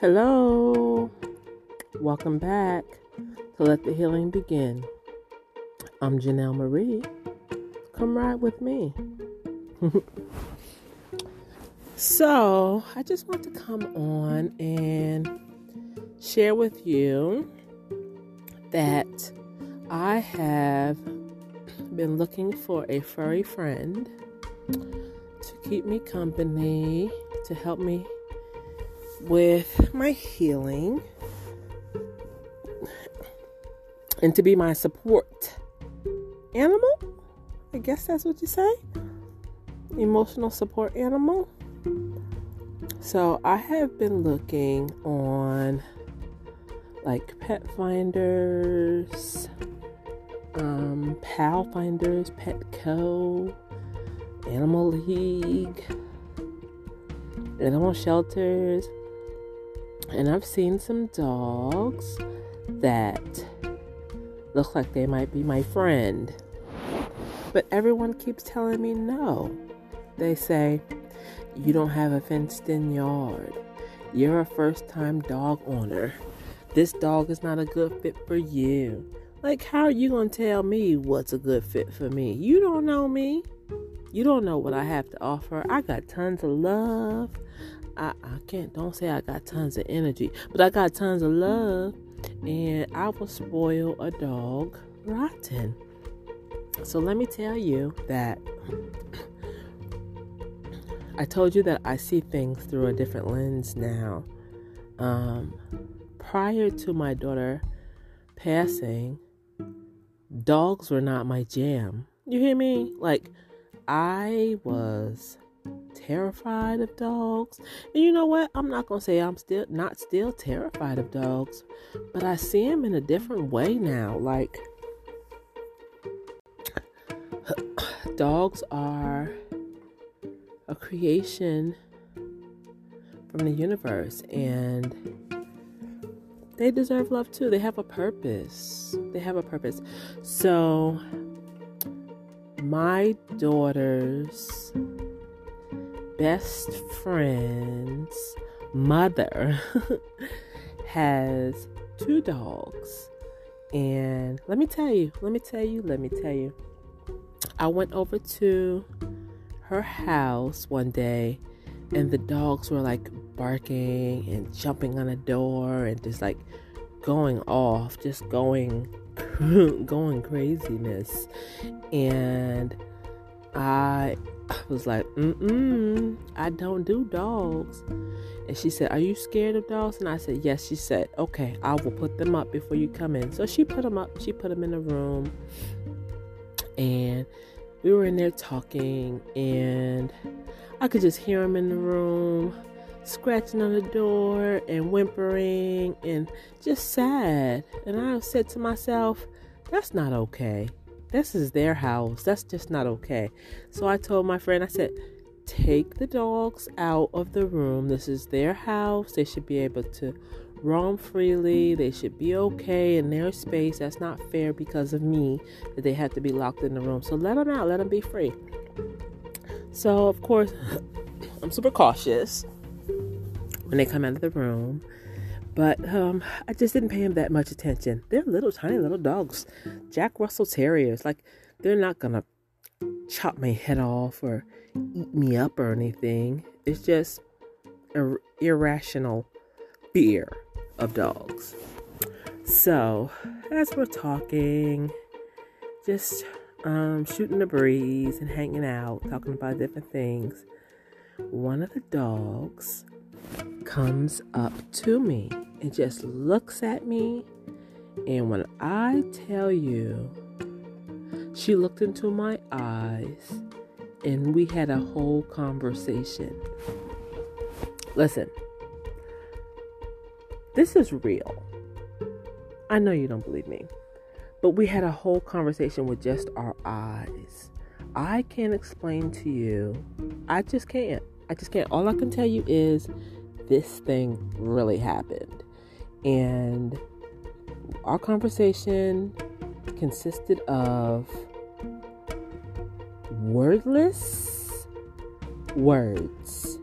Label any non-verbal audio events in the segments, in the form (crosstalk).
Hello, welcome back to Let the Healing Begin. I'm Janelle Marie. Come ride with me. (laughs) so, I just want to come on and share with you that I have been looking for a furry friend to keep me company, to help me with my healing and to be my support animal. I guess that's what you say. Emotional support animal. So I have been looking on like pet finders, um, pal finders, Petco, Animal League, animal shelters, and I've seen some dogs that look like they might be my friend. But everyone keeps telling me no. They say, You don't have a fenced in yard. You're a first time dog owner. This dog is not a good fit for you. Like, how are you going to tell me what's a good fit for me? You don't know me. You don't know what I have to offer. I got tons of love. I, I can't don't say I got tons of energy, but I got tons of love and I will spoil a dog rotten. So let me tell you that I told you that I see things through a different lens now. Um, prior to my daughter passing, dogs were not my jam. You hear me? Like, I was terrified of dogs. And you know what? I'm not going to say I'm still not still terrified of dogs, but I see them in a different way now. Like (clears throat) dogs are a creation from the universe and they deserve love too. They have a purpose. They have a purpose. So my daughter's best friend's mother (laughs) has two dogs. And let me tell you, let me tell you, let me tell you. I went over to her house one day and the dogs were like barking and jumping on a door and just like going off, just going (laughs) going craziness. And I was like, mm-mm, I don't do dogs. And she said, Are you scared of dogs? And I said, Yes. She said, Okay, I will put them up before you come in. So she put them up. She put them in the room. And we were in there talking. And I could just hear them in the room, scratching on the door and whimpering and just sad. And I said to myself, That's not okay. This is their house. That's just not okay. So I told my friend, I said, take the dogs out of the room. This is their house. They should be able to roam freely. They should be okay in their space. That's not fair because of me that they have to be locked in the room. So let them out. Let them be free. So, of course, (laughs) I'm super cautious when they come out of the room. But um, I just didn't pay him that much attention. They're little, tiny little dogs, Jack Russell Terriers. Like they're not gonna chop my head off or eat me up or anything. It's just an irrational fear of dogs. So as we're talking, just um, shooting the breeze and hanging out, talking about different things, one of the dogs comes up to me and just looks at me. And when I tell you, she looked into my eyes and we had a whole conversation. Listen, this is real. I know you don't believe me, but we had a whole conversation with just our eyes. I can't explain to you. I just can't. I just can't. All I can tell you is this thing really happened. And our conversation consisted of wordless words.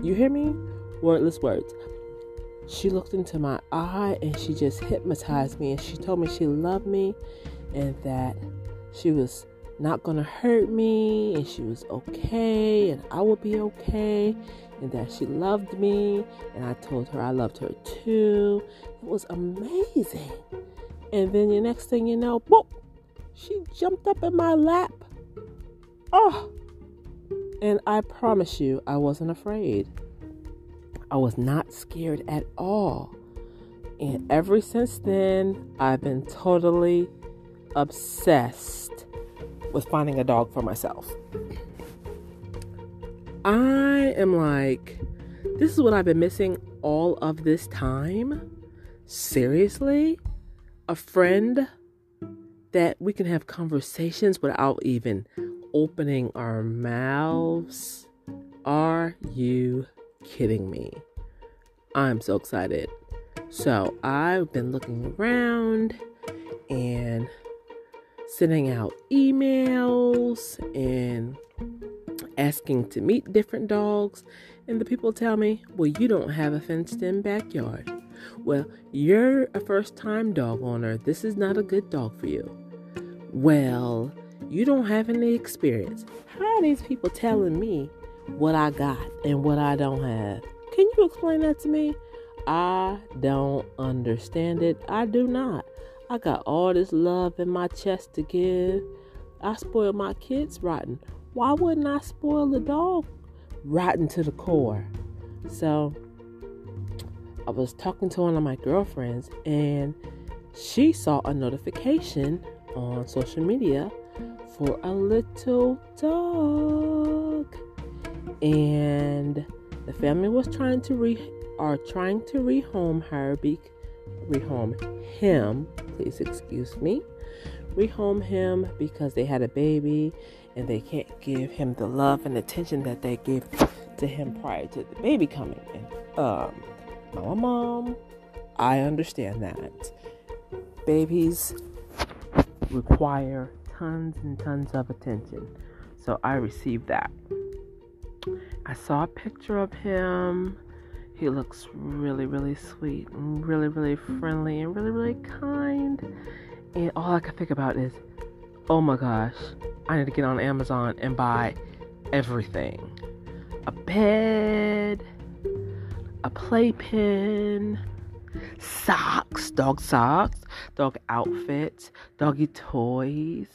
You hear me? Wordless words. she looked into my eye and she just hypnotized me and she told me she loved me and that she was not going to hurt me and she was okay and I would be okay and that she loved me and I told her I loved her too. It was amazing. And then the next thing you know, boop, she jumped up in my lap. Oh, and I promise you, I wasn't afraid. I was not scared at all. And ever since then, I've been totally obsessed with finding a dog for myself. I am like, this is what I've been missing all of this time. Seriously? A friend that we can have conversations without even opening our mouths. Are you kidding me? I'm so excited. So I've been looking around and sending out emails and asking to meet different dogs. And the people tell me, well, you don't have a fenced in backyard. Well, you're a first time dog owner. This is not a good dog for you. Well, you don't have any experience. How are these people telling me what I got and what I don't have? Can you explain that to me? I don't understand it. I do not. I got all this love in my chest to give. I spoil my kids rotten. Why wouldn't I spoil the dog rotten to the core? So I was talking to one of my girlfriends and she saw a notification on social media for a little dog. And the family was trying to re are trying to rehome her be rehome him, please excuse me. Rehome him because they had a baby and they can't give him the love and attention that they gave to him prior to the baby coming in. Um, mama mom, I understand that. Babies require tons and tons of attention. So I received that. I saw a picture of him. He looks really, really sweet and really, really friendly and really, really kind. And all I can think about is, oh my gosh, I need to get on Amazon and buy everything a bed, a playpen socks, dog socks, dog outfits, doggy toys,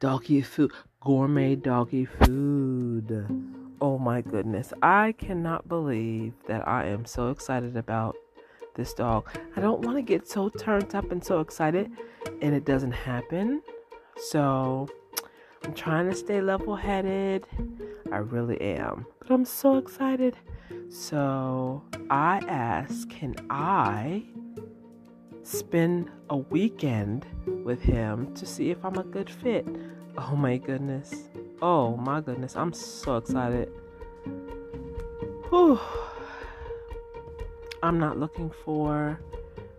doggy food, gourmet doggy food. Oh my goodness. I cannot believe that I am so excited about this dog. I don't want to get so turned up and so excited and it doesn't happen. So I'm trying to stay level headed. I really am. But I'm so excited. So I asked, can I spend a weekend with him to see if I'm a good fit? Oh my goodness. Oh my goodness. I'm so excited. Whew. I'm not looking for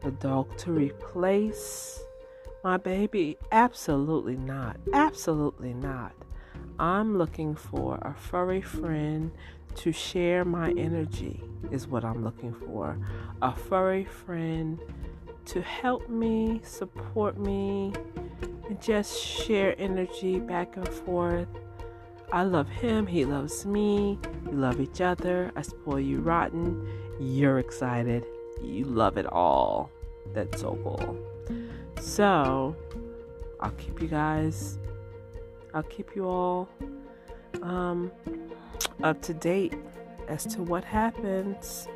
a dog to replace my baby. Absolutely not. Absolutely not. I'm looking for a furry friend to share my energy, is what I'm looking for. A furry friend to help me, support me, and just share energy back and forth. I love him, he loves me, we love each other. I spoil you rotten, you're excited, you love it all. That's so cool. So, I'll keep you guys, I'll keep you all um, up to date as to what happens.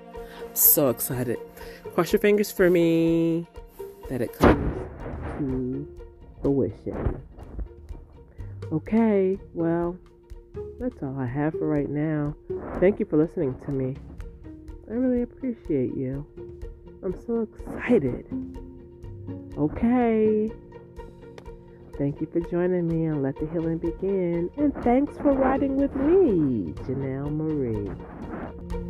So excited. Cross your fingers for me that it comes to fruition. Okay, well, that's all I have for right now. Thank you for listening to me. I really appreciate you. I'm so excited. Okay. Thank you for joining me and Let the Healing Begin. And thanks for riding with me, Janelle Marie.